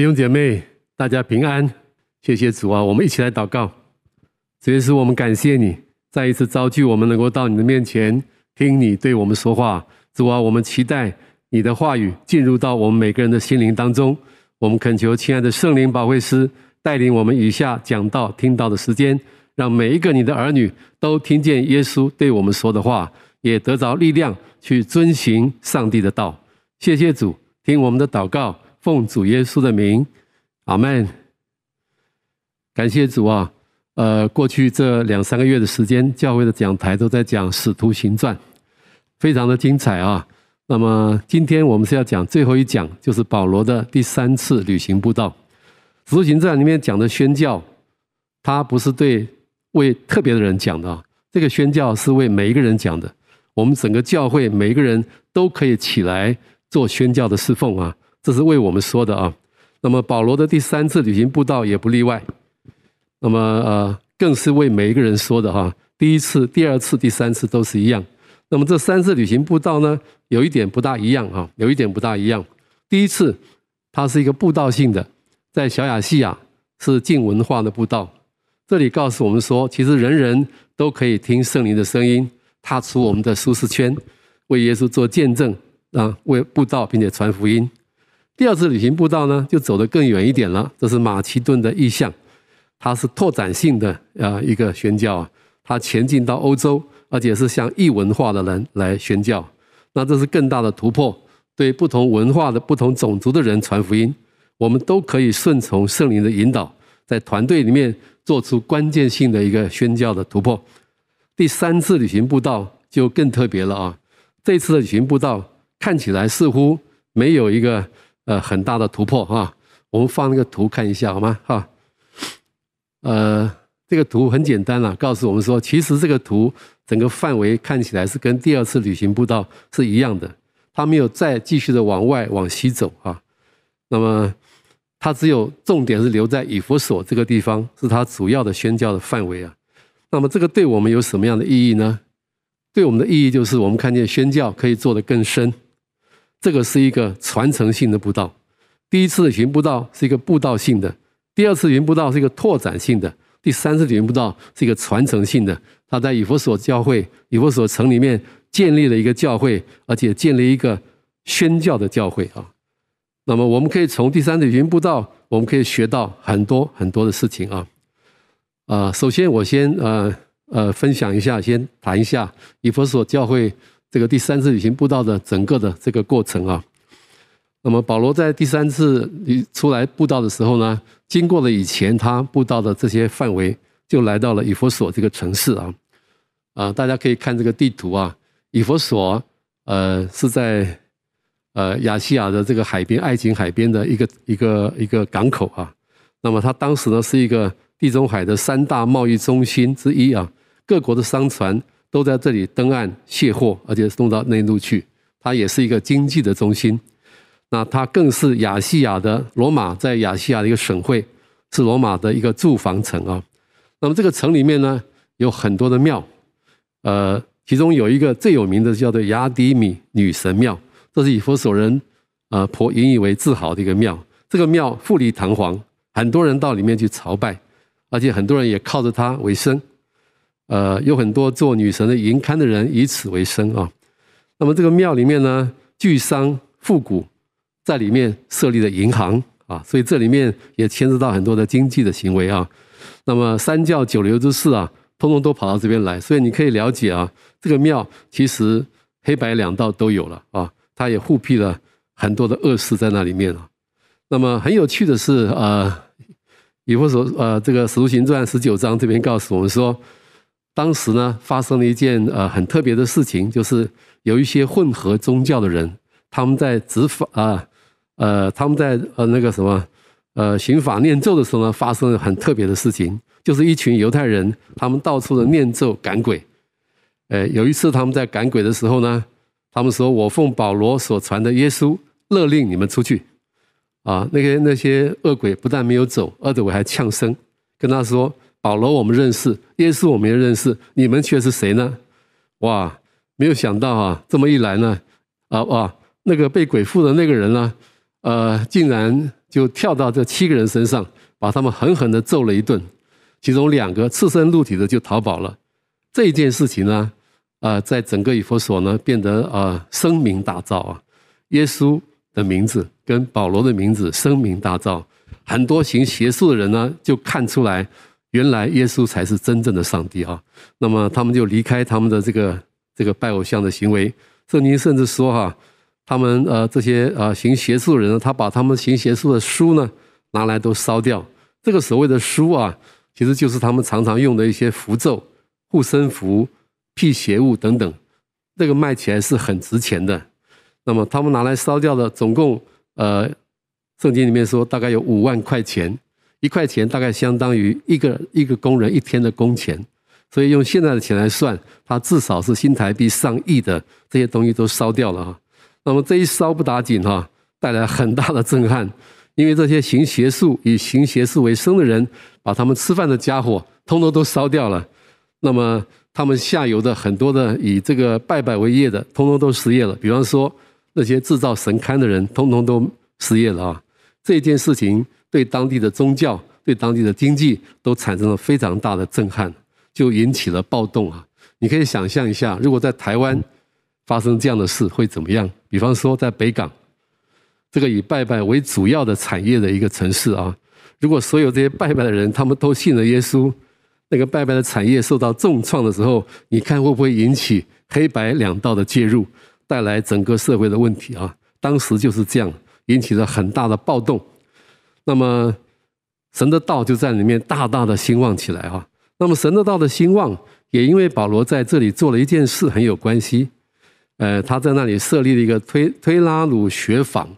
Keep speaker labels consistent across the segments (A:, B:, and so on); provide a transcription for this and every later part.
A: 弟兄姐妹，大家平安，谢谢主啊！我们一起来祷告。主耶稣，我们感谢你，再一次召聚我们能够到你的面前，听你对我们说话。主啊，我们期待你的话语进入到我们每个人的心灵当中。我们恳求亲爱的圣灵保惠师带领我们以下讲道听到的时间，让每一个你的儿女都听见耶稣对我们说的话，也得着力量去遵行上帝的道。谢谢主，听我们的祷告。奉主耶稣的名，阿门。感谢主啊！呃，过去这两三个月的时间，教会的讲台都在讲《使徒行传》，非常的精彩啊。那么今天我们是要讲最后一讲，就是保罗的第三次旅行布道。《使徒行传》里面讲的宣教，它不是对为特别的人讲的，这个宣教是为每一个人讲的。我们整个教会每一个人都可以起来做宣教的侍奉啊。这是为我们说的啊，那么保罗的第三次旅行布道也不例外，那么呃，更是为每一个人说的哈。第一次、第二次、第三次都是一样。那么这三次旅行布道呢，有一点不大一样啊，有一点不大一样。第一次，它是一个布道性的，在小亚细亚是静文化的布道。这里告诉我们说，其实人人都可以听圣灵的声音，踏出我们的舒适圈，为耶稣做见证啊，为布道并且传福音。第二次旅行布道呢，就走得更远一点了。这是马其顿的意向，它是拓展性的啊一个宣教啊，它前进到欧洲，而且是向异文化的人来宣教。那这是更大的突破，对不同文化的不同种族的人传福音，我们都可以顺从圣灵的引导，在团队里面做出关键性的一个宣教的突破。第三次旅行布道就更特别了啊！这次的旅行布道看起来似乎没有一个。呃，很大的突破哈！我们放那个图看一下好吗？哈，呃，这个图很简单了，告诉我们说，其实这个图整个范围看起来是跟第二次旅行步道是一样的，它没有再继续的往外往西走啊。那么，它只有重点是留在以弗所这个地方，是它主要的宣教的范围啊。那么，这个对我们有什么样的意义呢？对我们的意义就是，我们看见宣教可以做得更深。这个是一个传承性的布道，第一次的云布道是一个布道性的，第二次云布道是一个拓展性的，第三次旅行布道是一个传承性的。他在以弗所教会、以弗所城里面建立了一个教会，而且建立一个宣教的教会啊。那么我们可以从第三次云布道，我们可以学到很多很多的事情啊。啊，首先我先呃呃分享一下，先谈一下以弗所教会。这个第三次旅行布道的整个的这个过程啊，那么保罗在第三次出来布道的时候呢，经过了以前他布道的这些范围，就来到了以弗所这个城市啊，啊，大家可以看这个地图啊，以弗所呃是在呃亚细亚的这个海边，爱琴海边的一个一个一个港口啊，那么它当时呢是一个地中海的三大贸易中心之一啊，各国的商船。都在这里登岸卸货，而且送到内陆去。它也是一个经济的中心。那它更是亚细亚的罗马在亚细亚的一个省会，是罗马的一个住房城啊。那么这个城里面呢，有很多的庙，呃，其中有一个最有名的叫做雅迪米女神庙，这是以弗所人呃颇引以为自豪的一个庙。这个庙富丽堂皇，很多人到里面去朝拜，而且很多人也靠着它为生。呃，有很多做女神的银刊的人以此为生啊。那么这个庙里面呢，巨商富贾在里面设立了银行啊，所以这里面也牵涉到很多的经济的行为啊。那么三教九流之士啊，通通都跑到这边来，所以你可以了解啊，这个庙其实黑白两道都有了啊。他也护庇了很多的恶事在那里面啊。那么很有趣的是，呃，以弗所呃这个使徒行传十九章这边告诉我们说。当时呢，发生了一件呃很特别的事情，就是有一些混合宗教的人，他们在执法啊，呃，他们在呃那个什么，呃，行法念咒的时候呢，发生了很特别的事情，就是一群犹太人，他们到处的念咒赶鬼。呃，有一次他们在赶鬼的时候呢，他们说：“我奉保罗所传的耶稣，勒令你们出去。”啊，那个那些恶鬼不但没有走，恶鬼还呛声跟他说。保罗，我们认识；耶稣，我们也认识。你们却是谁呢？哇！没有想到啊，这么一来呢，啊哇，那个被鬼附的那个人呢，呃，竟然就跳到这七个人身上，把他们狠狠地揍了一顿。其中两个赤身露体的就逃跑了。这件事情呢，呃，在整个以弗所呢，变得、呃、声名大噪啊。耶稣的名字跟保罗的名字声名大噪，很多行邪术的人呢，就看出来，原来耶稣才是真正的上帝啊。那么他们就离开他们的这个这个拜偶像的行为。圣经甚至说哈，他们呃这些呃行邪术的人呢，他把他们行邪术的书呢拿来都烧掉。这个所谓的书啊，其实就是他们常常用的一些符咒、护身符、辟邪物等等。这个卖起来是很值钱的。那么他们拿来烧掉的，总共呃，圣经里面说大概有五万块钱，一块钱大概相当于一个一个工人一天的工钱。所以用现在的钱来算，它至少是新台币上亿的这些东西都烧掉了哈。那么这一烧不打紧哈，带来很大的震撼，因为这些行邪术、以行邪术为生的人，把他们吃饭的家伙通通都烧掉了。那么他们下游的很多的以这个拜拜为业的，通通都失业了。比方说那些制造神龛的人，通通都失业了啊。这件事情对当地的宗教、对当地的经济都产生了非常大的震撼。就引起了暴动啊！你可以想象一下，如果在台湾发生这样的事会怎么样？比方说在北港，这个以拜拜为主要的产业的一个城市啊，如果所有这些拜拜的人他们都信了耶稣，那个拜拜的产业受到重创的时候，你看会不会引起黑白两道的介入，带来整个社会的问题啊？当时就是这样，引起了很大的暴动。那么神的道就在里面大大的兴旺起来啊！那么神的道的兴旺，也因为保罗在这里做了一件事很有关系。呃，他在那里设立了一个推推拉鲁学坊，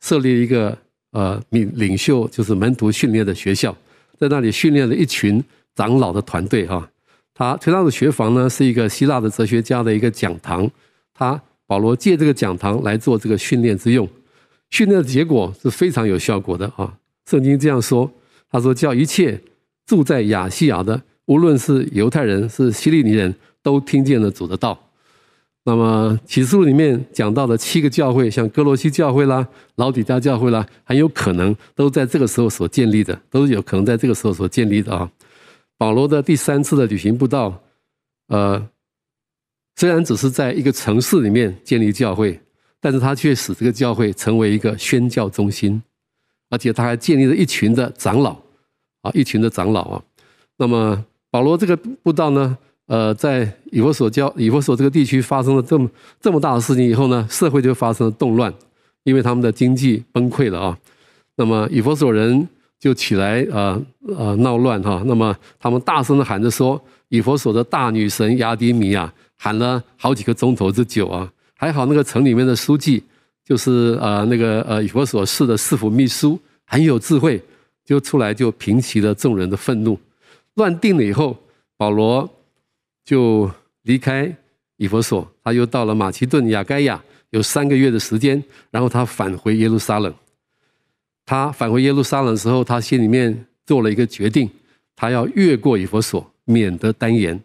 A: 设立一个呃领领袖就是门徒训练的学校，在那里训练了一群长老的团队哈。他推拉鲁学坊呢是一个希腊的哲学家的一个讲堂，他保罗借这个讲堂来做这个训练之用，训练的结果是非常有效果的啊。圣经这样说，他说叫一切住在亚细亚的。无论是犹太人是希利尼人，都听见了主的道。那么启示录里面讲到的七个教会，像哥罗西教会啦、老底嘉教会啦，很有可能都在这个时候所建立的，都有可能在这个时候所建立的啊。保罗的第三次的旅行布道，呃，虽然只是在一个城市里面建立教会，但是他却使这个教会成为一个宣教中心，而且他还建立了一群的长老啊，一群的长老啊。那么。保罗这个布道呢，呃，在以弗所教以弗所这个地区发生了这么这么大的事情以后呢，社会就发生了动乱，因为他们的经济崩溃了啊。那么以弗所人就起来啊啊闹乱哈。那么他们大声的喊着说：“以弗所的大女神亚底米亚！”喊了好几个钟头之久啊。还好那个城里面的书记就是呃那个呃以弗所市的市府秘书很有智慧，就出来就平息了众人的愤怒。乱定了以后，保罗就离开以弗所，他又到了马其顿亚该亚，有三个月的时间，然后他返回耶路撒冷。他返回耶路撒冷的时候，他心里面做了一个决定，他要越过以弗所，免得耽延。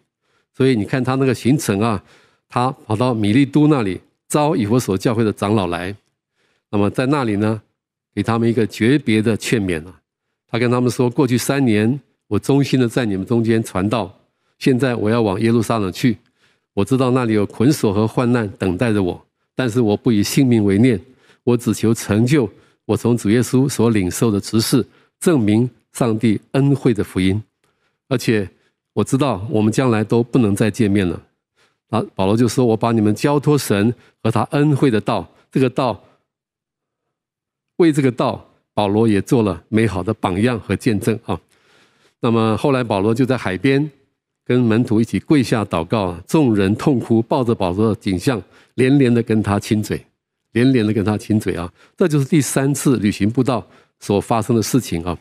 A: 所以你看他那个行程啊，他跑到米利都那里招以弗所教会的长老来，那么在那里呢，给他们一个诀别的劝勉啊，他跟他们说，过去三年。我忠心的在你们中间传道，现在我要往耶路撒冷去。我知道那里有捆锁和患难等待着我，但是我不以性命为念，我只求成就我从主耶稣所领受的职事，证明上帝恩惠的福音。而且我知道我们将来都不能再见面了。啊，保罗就说：“我把你们交托神和他恩惠的道，这个道，为这个道，保罗也做了美好的榜样和见证啊。”那么后来，保罗就在海边跟门徒一起跪下祷告，众人痛哭，抱着保罗的景象，连连的跟他亲嘴，连连的跟他亲嘴啊！这就是第三次旅行步道所发生的事情啊。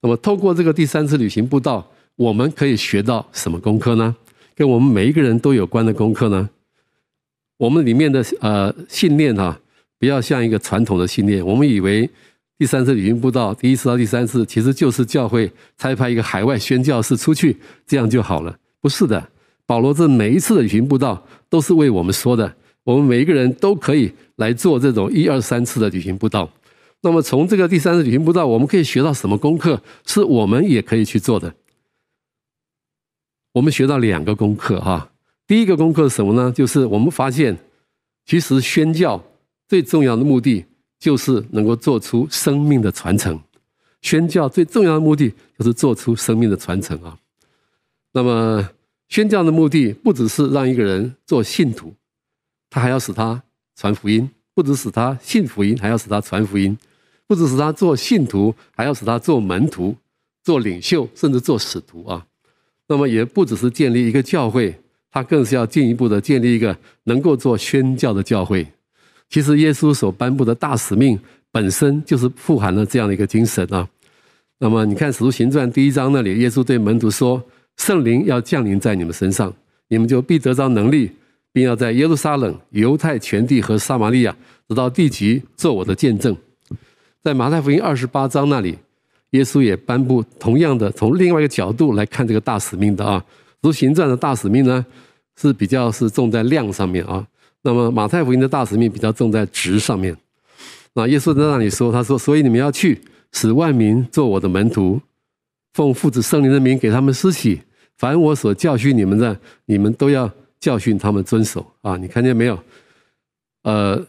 A: 那么透过这个第三次旅行步道，我们可以学到什么功课呢？跟我们每一个人都有关的功课呢？我们里面的呃信念啊，不要像一个传统的信念，我们以为。第三次旅行布道，第一次到第三次，其实就是教会差派一个海外宣教士出去，这样就好了。不是的，保罗这每一次的旅行布道都是为我们说的，我们每一个人都可以来做这种一二三次的旅行布道。那么从这个第三次旅行布道，我们可以学到什么功课？是我们也可以去做的。我们学到两个功课哈。第一个功课是什么呢？就是我们发现，其实宣教最重要的目的就是能够做出生命的传承。宣教最重要的目的就是做出生命的传承啊。那么宣教的目的不只是让一个人做信徒，他还要使他传福音；不只使他信福音，还要使他传福音；不只使他做信徒，还要使他做门徒、做领袖，甚至做使徒啊。那么也不只是建立一个教会，他更是要进一步的建立一个能够做宣教的教会。其实耶稣所颁布的大使命。本身就是富含了这样的一个精神啊。那么你看《使徒行传》第一章那里，耶稣对门徒说：“圣灵要降临在你们身上，你们就必得着能力，并要在耶路撒冷、犹太全地和撒玛利亚，直到地极，做我的见证。”在马太福音二十八章那里，耶稣也颁布同样的，从另外一个角度来看这个大使命的啊。《如行传》的大使命呢，是比较是重在量上面啊。那么马太福音的大使命比较重在值上面。那耶稣在那里说：“他说，所以你们要去，使万民做我的门徒，奉父子圣灵的名给他们施洗，凡我所教训你们的，你们都要教训他们遵守。”啊，你看见没有？呃，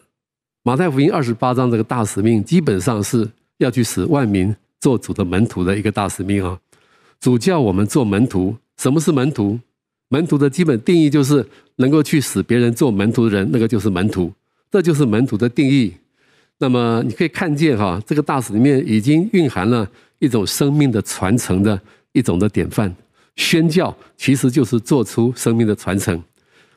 A: 马太福音二十八章这个大使命，基本上是要去使万民做主的门徒的一个大使命啊。主叫我们做门徒，什么是门徒？门徒的基本定义就是能够去使别人做门徒的人，那个就是门徒，这就是门徒的定义。那么你可以看见哈，这个大使里面已经蕴含了一种生命的传承的一种的典范。宣教其实就是做出生命的传承。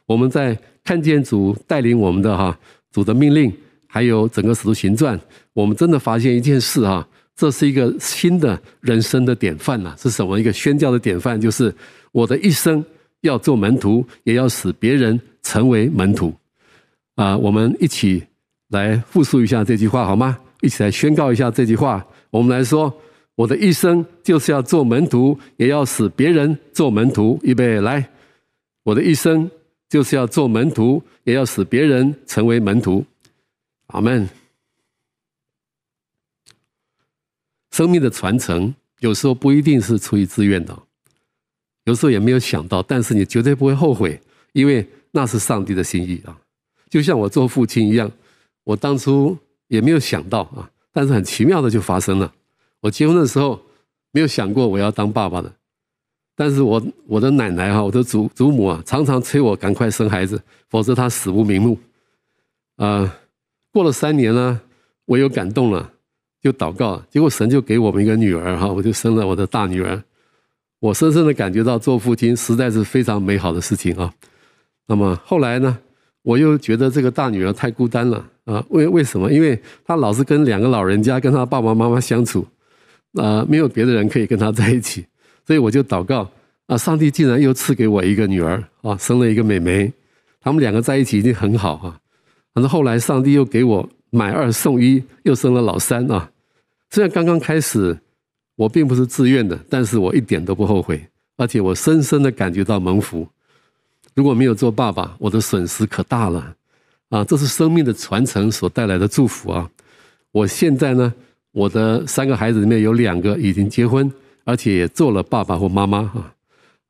A: 我们在看见主带领我们的哈，主的命令，还有整个使徒行传，我们真的发现一件事哈，这是一个新的人生的典范呐。是什么？一个宣教的典范，就是我的一生要做门徒，也要使别人成为门徒。啊，我们一起。来复述一下这句话好吗？一起来宣告一下这句话。我们来说，我的一生就是要做门徒，也要使别人做门徒。预备来，我的一生就是要做门徒，也要使别人成为门徒。阿门。生命的传承有时候不一定是出于自愿的，有时候也没有想到，但是你绝对不会后悔，因为那是上帝的心意啊。就像我做父亲一样。我当初也没有想到啊，但是很奇妙的就发生了。我结婚的时候没有想过我要当爸爸的，但是我我的奶奶哈，我的祖祖母啊，常常催我赶快生孩子，否则她死不瞑目。啊，过了三年呢，我有感动了，就祷告，结果神就给我们一个女儿哈，我就生了我的大女儿。我深深的感觉到做父亲实在是非常美好的事情啊。那么后来呢，我又觉得这个大女儿太孤单了。啊，为为什么？因为她老是跟两个老人家，跟她爸爸妈妈相处，啊，没有别的人可以跟她在一起，所以我就祷告，啊，上帝竟然又赐给我一个女儿，啊，生了一个妹妹，他们两个在一起已经很好啊，反正后来上帝又给我买二送一，又生了老三啊。虽然刚刚开始我并不是自愿的，但是我一点都不后悔，而且我深深的感觉到蒙福。如果没有做爸爸，我的损失可大了。啊，这是生命的传承所带来的祝福啊！我现在呢，我的三个孩子里面有两个已经结婚，而且也做了爸爸或妈妈啊！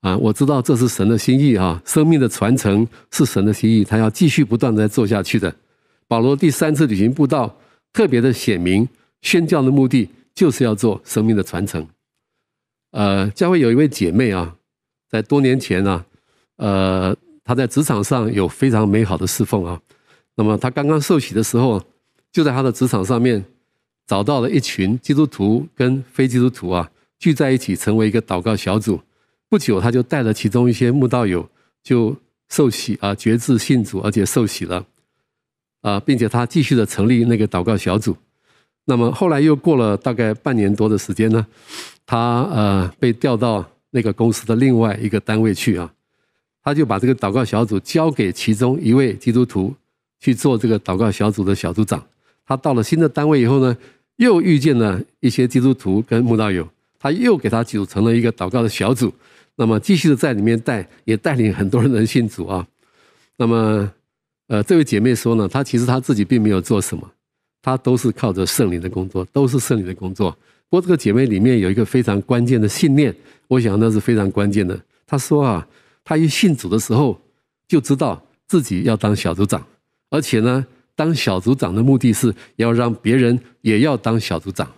A: 啊，我知道这是神的心意啊！生命的传承是神的心意，他要继续不断的做下去的。保罗第三次旅行布道，特别的显明宣教的目的就是要做生命的传承。呃，教会有一位姐妹啊，在多年前啊，呃，她在职场上有非常美好的侍奉啊。那么她刚刚受洗的时候，就在她的职场上面找到了一群基督徒跟非基督徒啊聚在一起，成为一个祷告小组。不久，他就带了其中一些慕道友就受洗啊，决志信主，而且受洗了啊，并且他继续的成立那个祷告小组。那么后来又过了大概半年多的时间呢，他呃被调到那个公司的另外一个单位去啊，他就把这个祷告小组交给其中一位基督徒。去做这个祷告小组的小组长，他到了新的单位以后呢，又遇见了一些基督徒跟慕道友，他又给他组成了一个祷告的小组，那么继续的在里面带，也带领很多人信主啊。那么，呃，这位姐妹说呢，她其实她自己并没有做什么，她都是靠着圣灵的工作，都是圣灵的工作。不过这个姐妹里面有一个非常关键的信念，我想那是非常关键的。她说啊，她一信主的时候就知道自己要当小组长，而且呢，当小组长的目的是要让别人也要当小组长。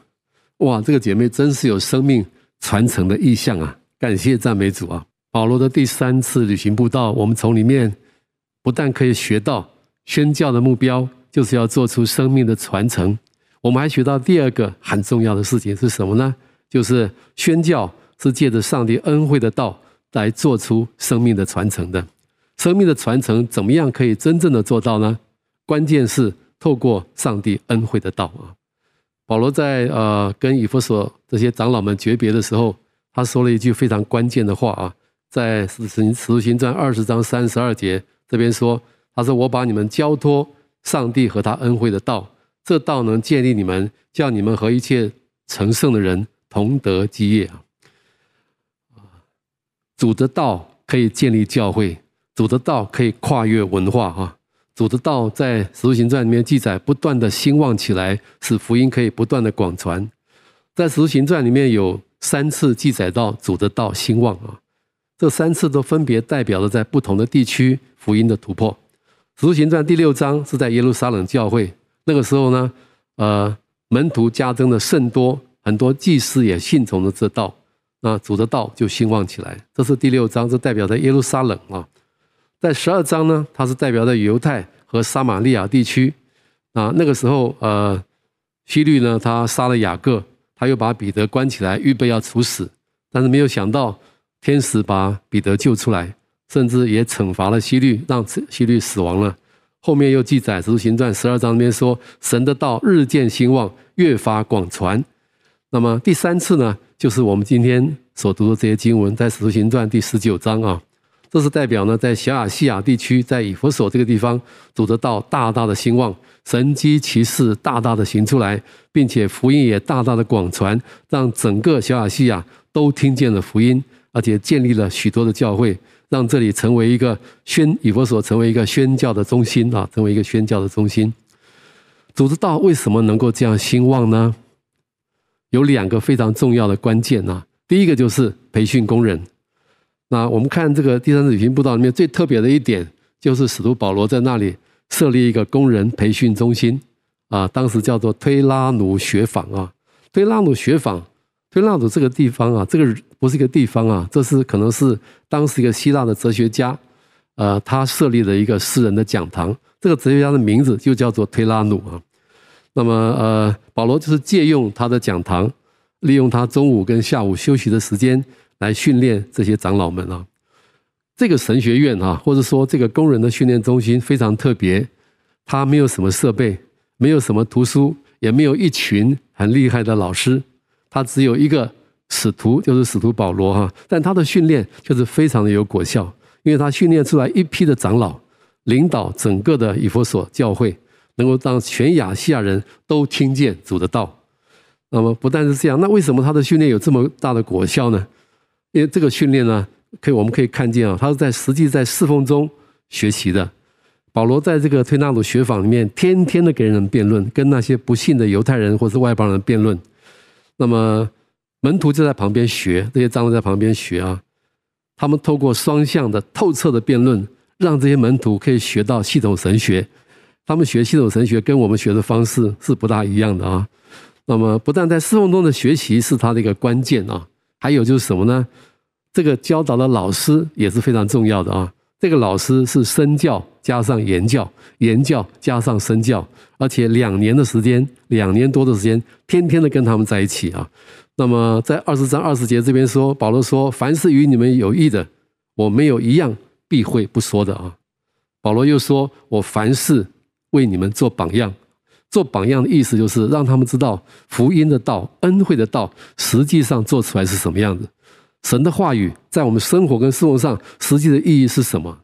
A: 哇，这个姐妹真是有生命传承的意向啊！感谢赞美主啊！保罗的第三次旅行布道，我们从里面不但可以学到宣教的目标。就是要做出生命的传承。我们还学到第二个很重要的事情是什么呢？就是宣教是借着上帝恩惠的道来做出生命的传承的。生命的传承怎么样可以真正的做到呢？关键是透过上帝恩惠的道啊。保罗在呃跟以弗所这些长老们诀别的时候，他说了一句非常关键的话啊，在使使徒行传二十章三十二节这边说，他说：“我把你们交托。”上帝和他恩惠的道，这道能建立你们，叫你们和一切成圣的人同得基业啊！主的道可以建立教会，主的道可以跨越文化啊！主的道在使徒行传里面记载，不断的兴旺起来，使福音可以不断的广传。在使徒行传里面有三次记载到主的道兴旺啊，这三次都分别代表了在不同的地区福音的突破。《使徒行传》第六章是在耶路撒冷教会，那个时候呢，呃，门徒加增的甚多，很多祭司也信从了这道，那主的道就兴旺起来。这是第六章，是代表在耶路撒冷啊。在十二章呢，它是代表在犹太和撒玛利亚地区啊。那个时候，呃，希律呢，他杀了雅各，他又把彼得关起来，预备要处死，但是没有想到，天使把彼得救出来。甚至也惩罚了希律，让希律死亡了。后面又记载《使徒行传》十二章里面说，神的道日渐兴旺，越发广传。那么第三次呢，就是我们今天所读的这些经文，在《使徒行传》第十九章啊，这是代表呢，在小亚细亚地区，在以弗所这个地方，主的道大大的兴旺，神迹奇事大大的行出来，并且福音也大大的广传，让整个小亚细亚都听见了福音，而且建立了许多的教会。让这里成为一个宣以佛所成为一个宣教的中心啊，成为一个宣教的中心。主的道为什么能够这样兴旺呢？有两个非常重要的关键啊。第一个就是培训工人。那我们看这个第三次旅行布道里面最特别的一点，就是使徒保罗在那里设立一个工人培训中心啊，当时叫做推拉努学坊啊，推拉努学坊。推拉努这个地方啊，这个不是一个地方啊，这是可能是当时一个希腊的哲学家，呃，他设立的一个私人的讲堂。这个哲学家的名字就叫做推拉努啊。那么，呃，保罗就是借用他的讲堂，利用他中午跟下午休息的时间来训练这些长老们啊。这个神学院啊，或者说这个工人的训练中心非常特别，他没有什么设备，没有什么图书，也没有一群很厉害的老师。他只有一个使徒，就是使徒保罗哈，但他的训练就是非常的有果效，因为他训练出来一批的长老，领导整个的以弗所教会，能够让全亚细亚人都听见主的道。那么不但是这样，那为什么他的训练有这么大的果效呢？因为这个训练呢，可以我们可以看见啊，他是在实际在侍奉中学习的。保罗在这个推拿鲁学坊里面，天天的给人辩论，跟那些不信的犹太人或是外邦人辩论。那么门徒就在旁边学，这些长老在旁边学啊。他们透过双向的透彻的辩论，让这些门徒可以学到系统神学。他们学系统神学跟我们学的方式是不大一样的啊。那么不但在侍奉中的学习是他的一个关键啊，还有就是什么呢？这个教导的老师也是非常重要的啊。这个老师是身教加上言教，言教加上身教，而且两年的时间，两年多的时间，天天的跟他们在一起啊。那么在二十章二十节这边说，保罗说：“凡是与你们有益的，我没有一样避讳不说的啊。”保罗又说：“我凡事为你们做榜样，做榜样的意思就是让他们知道福音的道、恩惠的道，实际上做出来是什么样子。”神的话语在我们生活跟生活上实际的意义是什么？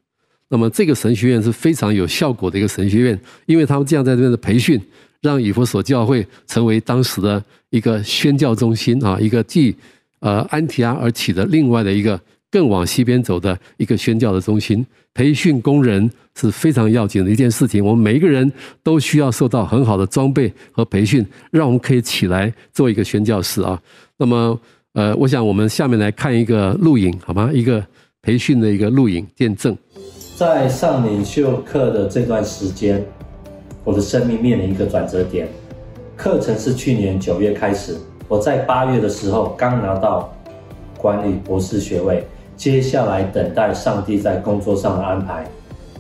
A: 那么这个神学院是非常有效果的一个神学院，因为他们这样在这边的培训，让以弗所教会成为当时的一个宣教中心啊，一个继呃安提阿而起的另外的一个更往西边走的一个宣教的中心。培训工人是非常要紧的一件事情，我们每一个人都需要受到很好的装备和培训，让我们可以起来做一个宣教师啊。那么，呃，我想我们下面来看一个录影，好吗？一个培训的一个录影见证。
B: 在上领袖课的这段时间，我的生命面临一个转折点。课程是去年九月开始，我在八月的时候刚拿到管理博士学位。接下来等待上帝在工作上的安排。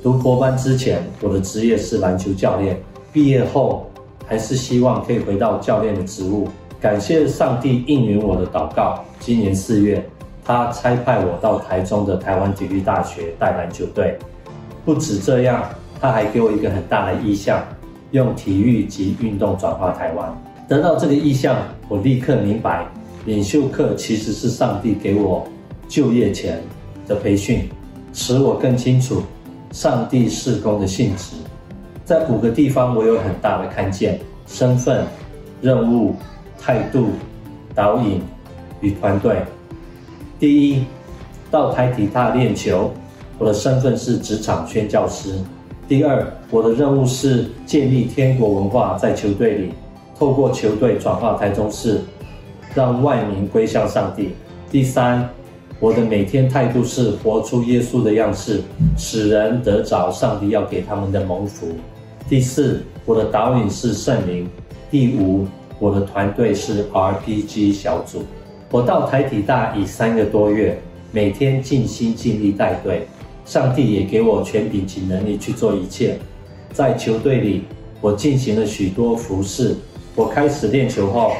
B: 读博班之前，我的职业是篮球教练。毕业后，还是希望可以回到教练的职务。感谢上帝应允我的祷告。今年四月，他差派我到台中的台湾体育大学带篮球队。不止这样，他还给我一个很大的意向，用体育及运动转化台湾。得到这个意向，我立刻明白，领袖课其实是上帝给我。就业前的培训，使我更清楚上帝事工的性质。在五个地方，我有很大的看见：身份、任务、态度、导引与团队。第一，到台体大练球，我的身份是职场宣教师；第二，我的任务是建立天国文化在球队里，透过球队转化台中市，让万民归向上帝；第三，我的每天态度是活出耶稣的样式，使人得着上帝要给他们的蒙福。第四，我的导引是圣灵。第五，我的团队是 RPG 小组。我到台体大已三个多月，每天尽心尽力带队，上帝也给我权柄及能力去做一切。在球队里，我进行了许多服事。我开始练球后，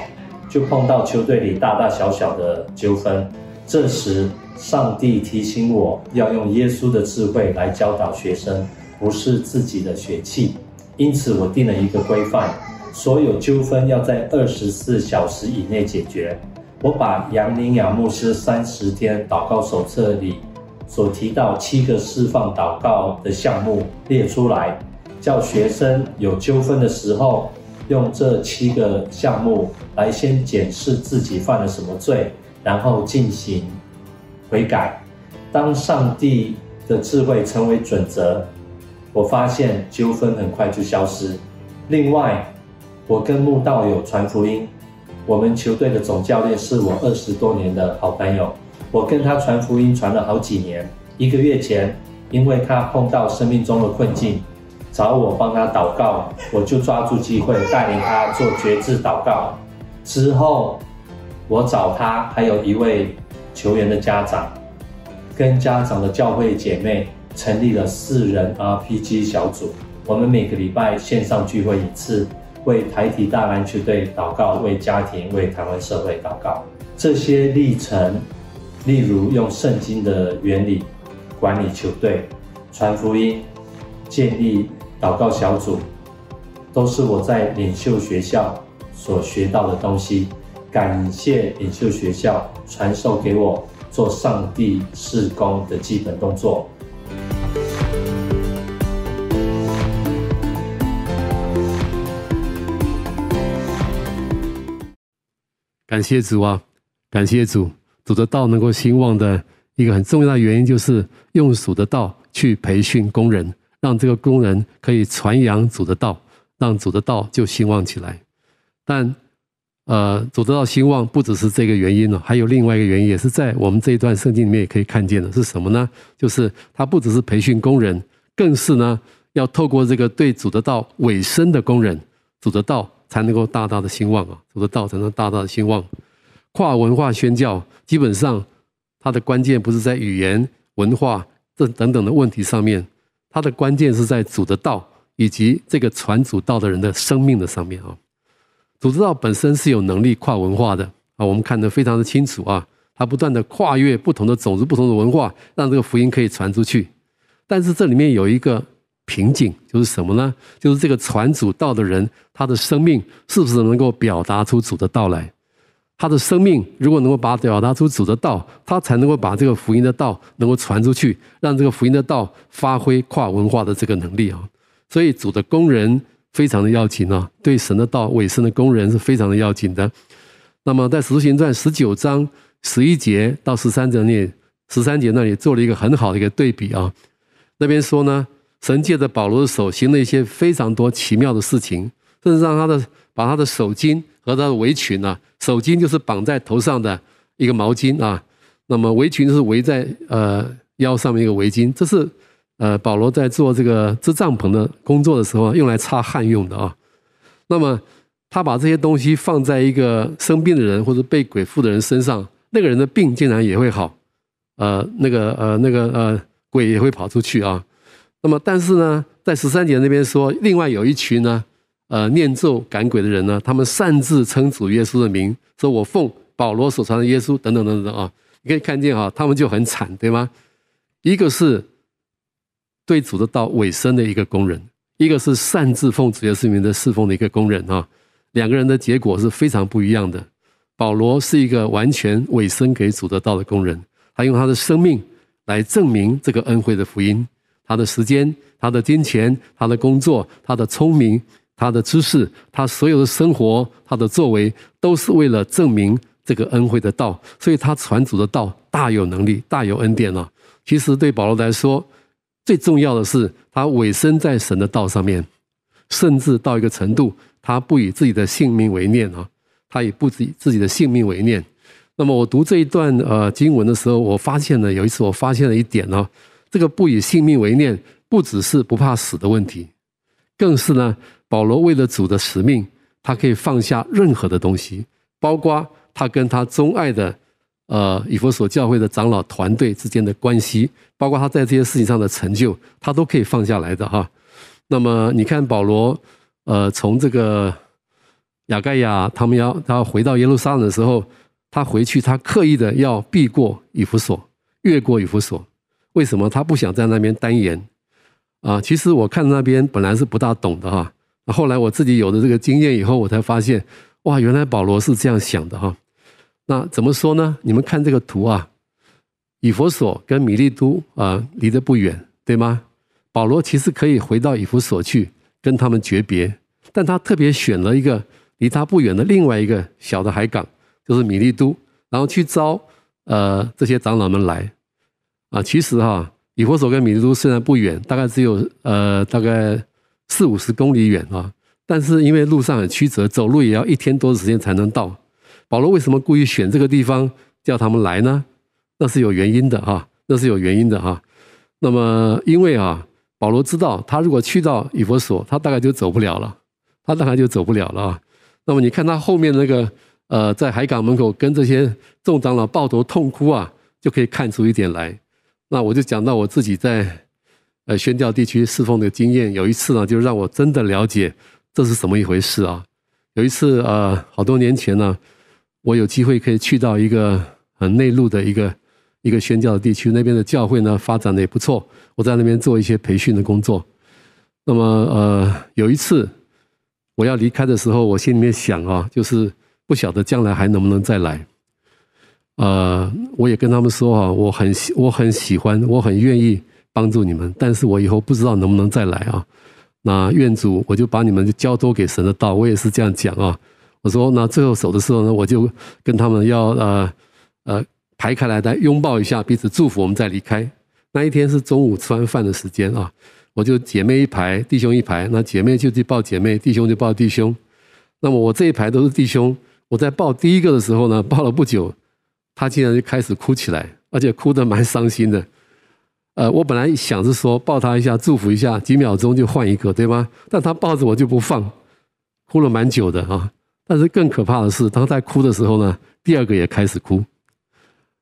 B: 就碰到球队里大大小小的纠纷。这时，上帝提醒我要用耶稣的智慧来教导学生，不是自己的血气。因此，我定了一个规范：所有纠纷要在二十四小时以内解决。我把杨林雅牧师三十天祷告手册里所提到七个释放祷告的项目列出来，叫学生有纠纷的时候，用这七个项目来先检视自己犯了什么罪。然后进行悔改。当上帝的智慧成为准则，我发现纠纷很快就消失。另外，我跟慕道友传福音。我们球队的总教练是我二十多年的好朋友，我跟他传福音传了好几年。一个月前，因为他碰到生命中的困境，找我帮他祷告，我就抓住机会带领他做决志祷告。之后，我找他，还有一位球员的家长，跟家长的教会姐妹成立了四人 RPG 小组。我们每个礼拜线上聚会一次，为台体大篮球队祷告，为家庭、为台湾社会祷告。这些历程，例如用圣经的原理管理球队、传福音、建立祷告小组，都是我在领袖学校所学到的东西。感谢领袖学校传授给我做上帝事工的基本动作。
A: 感谢主啊，感谢主，主的道能够兴旺的一个很重要的原因，就是用主的道去培训工人，让这个工人可以传扬主的道，让主的道就兴旺起来。但呃，主的道兴旺不只是这个原因了，还有另外一个原因，也是在我们这一段圣经里面也可以看见的，是什么呢？就是他不只是培训工人，更是呢要透过这个对主的道委身的工人，主的道才能够大大的兴旺啊！主的道才能大大的兴旺。跨文化宣教基本上它的关键不是在语言、文化这等等的问题上面，它的关键是在主的道以及这个传主道的人的生命的上面啊。主的道本身是有能力跨文化的啊，我们看得非常的清楚啊，它不断的跨越不同的种族、不同的文化，让这个福音可以传出去。但是这里面有一个瓶颈，就是什么呢？就是这个传主道的人，他的生命是不是能够表达出主的道来？他的生命如果能够把表达出主的道，他才能够把这个福音的道能够传出去，让这个福音的道发挥跨文化的这个能力啊。所以主的工人。非常的要紧啊，对神的道委身的工人是非常的要紧的。那么在《使徒行传》十九章十一节到十三节内，十三节那里做了一个很好的一个对比啊。那边说呢，神借着保罗的手行了一些非常多奇妙的事情，甚至让他的把他的手巾和他的围裙啊，手巾就是绑在头上的一个毛巾啊，那么围裙就是围在呃腰上面一个围巾，这是呃保罗在做这个织帐篷的工作的时候用来擦汗用的啊。那么他把这些东西放在一个生病的人或者被鬼附的人身上，那个人的病竟然也会好，呃，那个呃那个呃鬼也会跑出去啊。那么但是呢，在十三节那边说，另外有一群呢，呃念咒赶鬼的人呢，他们擅自称主耶稣的名，说我奉保罗所传的耶稣等等等等啊，你可以看见啊，他们就很惨，对吗？一个是对主的道委身的一个工人，一个是擅自奉主耶稣名的侍奉的一个工人啊。两个人的结果是非常不一样的。保罗是一个完全委身给主的道的工人，他用他的生命来证明这个恩惠的福音。他的时间、他的金钱、他的工作、他的聪明、他的知识、他所有的生活、他的作为，都是为了证明这个恩惠的道。所以他传主的道大有能力、大有恩典啊。其实对保罗来说，最重要的是他委身在神的道上面，甚至到一个程度。他不以自己的性命为念啊，他也不以自己的性命为念。那么我读这一段呃经文的时候，我发现呢，有一次我发现了一点呢，这个不以性命为念，不只是不怕死的问题，更是呢，保罗为了主的使命，他可以放下任何的东西，包括他跟他钟爱的呃以弗所教会的长老团队之间的关系，包括他在这些事情上的成就，他都可以放下来的哈。那么你看保罗。呃，从这个雅盖亚他们要他回到耶路撒冷的时候，他回去，他刻意的要避过以弗所，越过以弗所。为什么他不想在那边单言？啊，其实我看那边本来是不大懂的哈。后来我自己有了这个经验以后，我才发现，哇，原来保罗是这样想的哈。那怎么说呢？你们看这个图啊，以弗所跟米利都啊离得不远，对吗？保罗其实可以回到以弗所去。跟他们诀别，但他特别选了一个离他不远的另外一个小的海港，就是米利都，然后去招呃这些长老们来啊。其实哈，以弗所跟米利都虽然不远，大概只有呃大概四五十公里远啊，但是因为路上很曲折，走路也要一天多的时间才能到。保罗为什么故意选这个地方叫他们来呢？那是有原因的哈，那是有原因的哈。那么因为啊。保罗知道，他如果去到以弗所，他大概就走不了了，他大概就走不了了啊。那么你看他后面那个，呃，在海港门口跟这些众长老抱头痛哭啊，就可以看出一点来。那我就讲到我自己在呃宣教地区侍奉的经验，有一次呢，就让我真的了解这是什么一回事啊。有一次呃，好多年前呢，我有机会可以去到一个很内陆的一个。一个宣教的地区，那边的教会呢，发展的也不错。我在那边做一些培训的工作。那么呃，有一次我要离开的时候，我心里面想啊，就是不晓得将来还能不能再来。呃，我也跟他们说啊，我很喜我很喜欢，我很愿意帮助你们，但是我以后不知道能不能再来啊。那愿主，我就把你们交托给神的道，我也是这样讲啊。我说那最后走的时候呢，我就跟他们要呃呃。排开来，再拥抱一下，彼此祝福，我们再离开。那一天是中午吃完饭的时间啊，我就姐妹一排，弟兄一排。那姐妹就去抱姐妹，弟兄就抱弟兄。那么我这一排都是弟兄。我在抱第一个的时候呢，抱了不久，他竟然就开始哭起来，而且哭得蛮伤心的。呃，我本来想是说抱他一下，祝福一下，几秒钟就换一个，对吗？但他抱着我就不放，哭了蛮久的啊。但是更可怕的是，他在哭的时候呢，第二个也开始哭。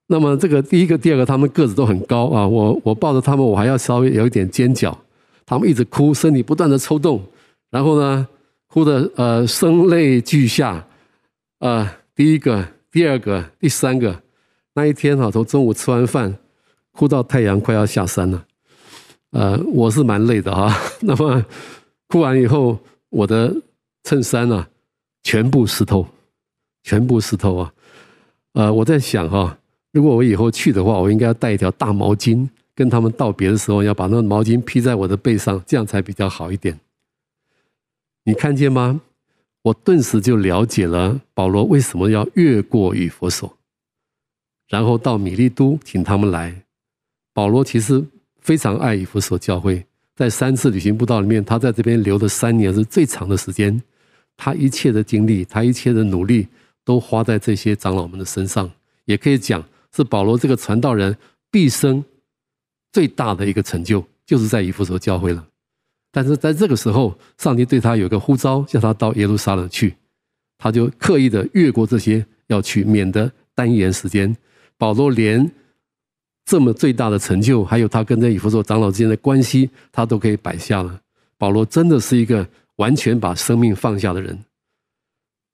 A: 那么这个第一个、第二个，他们个子都很高啊。我我抱着他们，我还要稍微有一点尖叫。他们一直哭，身体不断的抽动，然后呢，哭得呃声泪俱下。呃，第一个、第二个、第三个，那一天哈，从中午吃完饭，哭到太阳快要下山了。呃，我是蛮累的哈。那么哭完以后，我的衬衫啊，全部湿透，全部湿透啊。呃，我在想哈。如果我以后去的话，我应该要带一条大毛巾，跟他们道别的时候，要把那个毛巾披在我的背上，这样才比较好一点。你看见吗？我顿时就了解了保罗为什么要越过以弗所。然后到米利都请他们来。保罗其实非常爱以弗所教会，在三次旅行布道里面，他在这边留的三年是最长的时间。他一切的精力，他一切的努力，都花在这些长老们的身上。也可以讲，是保罗这个传道人毕生最大的一个成就，就是在以弗所教会了。但是在这个时候，上帝对他有个呼召，叫他到耶路撒冷去，他就刻意的越过这些要去，免得耽延时间。保罗连这么最大的成就，还有他跟这以弗所长老之间的关系，他都可以摆下了。保罗真的是一个完全把生命放下的人，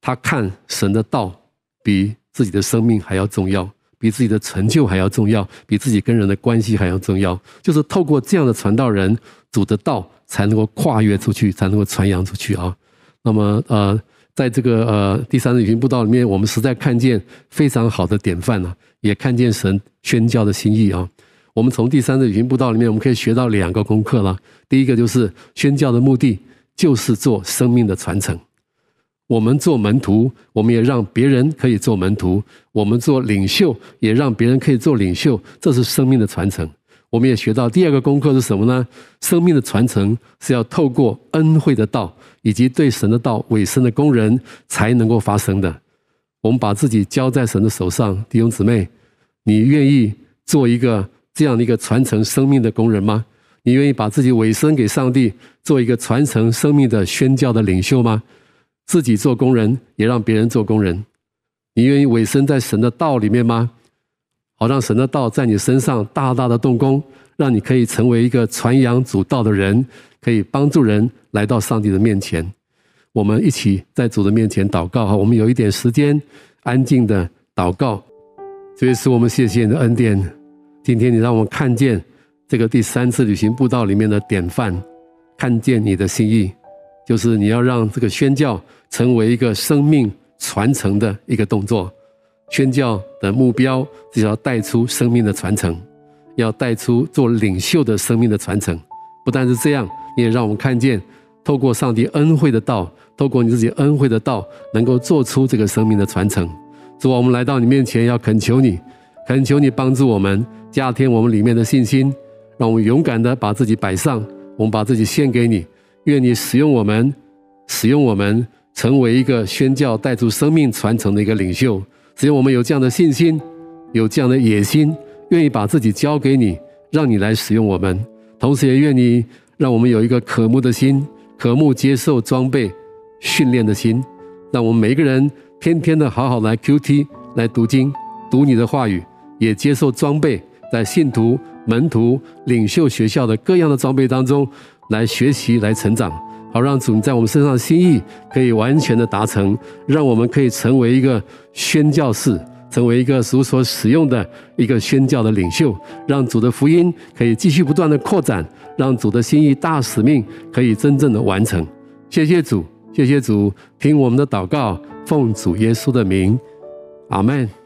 A: 他看神的道比自己的生命还要重要，比自己的成就还要重要，比自己跟人的关系还要重要。就是透过这样的传道人，主的道才能够跨越出去，才能够传扬出去啊。那么呃，在这个呃第三次旅行步道里面，我们实在看见非常好的典范啊，也看见神宣教的心意啊。我们从第三次旅行步道里面，我们可以学到两个功课了。第一个就是宣教的目的就是做生命的传承。我们做门徒，我们也让别人可以做门徒；我们做领袖，也让别人可以做领袖。这是生命的传承。我们也学到第二个功课是什么呢？生命的传承是要透过恩惠的道以及对神的道委身的工人才能够发生的。我们把自己交在神的手上，弟兄姊妹，你愿意做一个这样的一个传承生命的工人吗？你愿意把自己委身给上帝，做一个传承生命的宣教的领袖吗？自己做工人，也让别人做工人。你愿意委身在神的道里面吗？好让神的道在你身上大大的动工，让你可以成为一个传扬主道的人，可以帮助人来到上帝的面前。我们一起在主的面前祷告哈，我们有一点时间，安静的祷告。这也是我们谢谢你的恩典。今天你让我们看见这个第三次旅行布道里面的典范，看见你的心意。就是你要让这个宣教成为一个生命传承的一个动作，宣教的目标就是要带出生命的传承，要带出做领袖的生命的传承。不但是这样，你也让我们看见，透过上帝恩惠的道，透过你自己恩惠的道，能够做出这个生命的传承。主啊，我们来到你面前，要恳求你，恳求你帮助我们，加添我们里面的信心，让我们勇敢的把自己摆上，我们把自己献给你。愿你使用我们，使用我们成为一个宣教带出生命传承的一个领袖。只有我们有这样的信心，有这样的野心，愿意把自己交给你，让你来使用我们。同时，也愿你让我们有一个渴慕的心，渴慕接受装备训练的心，让我们每一个人天天的好好来 QT 来读经，读你的话语，也接受装备，在信徒、门徒、领袖学校的各样的装备当中。来学习，来成长，好让主在我们身上的心意可以完全的达成，让我们可以成为一个宣教士，成为一个主所使用的一个宣教的领袖，让主的福音可以继续不断的扩展，让主的心意大使命可以真正的完成。谢谢主，谢谢主，听我们的祷告，奉主耶稣的名，阿门。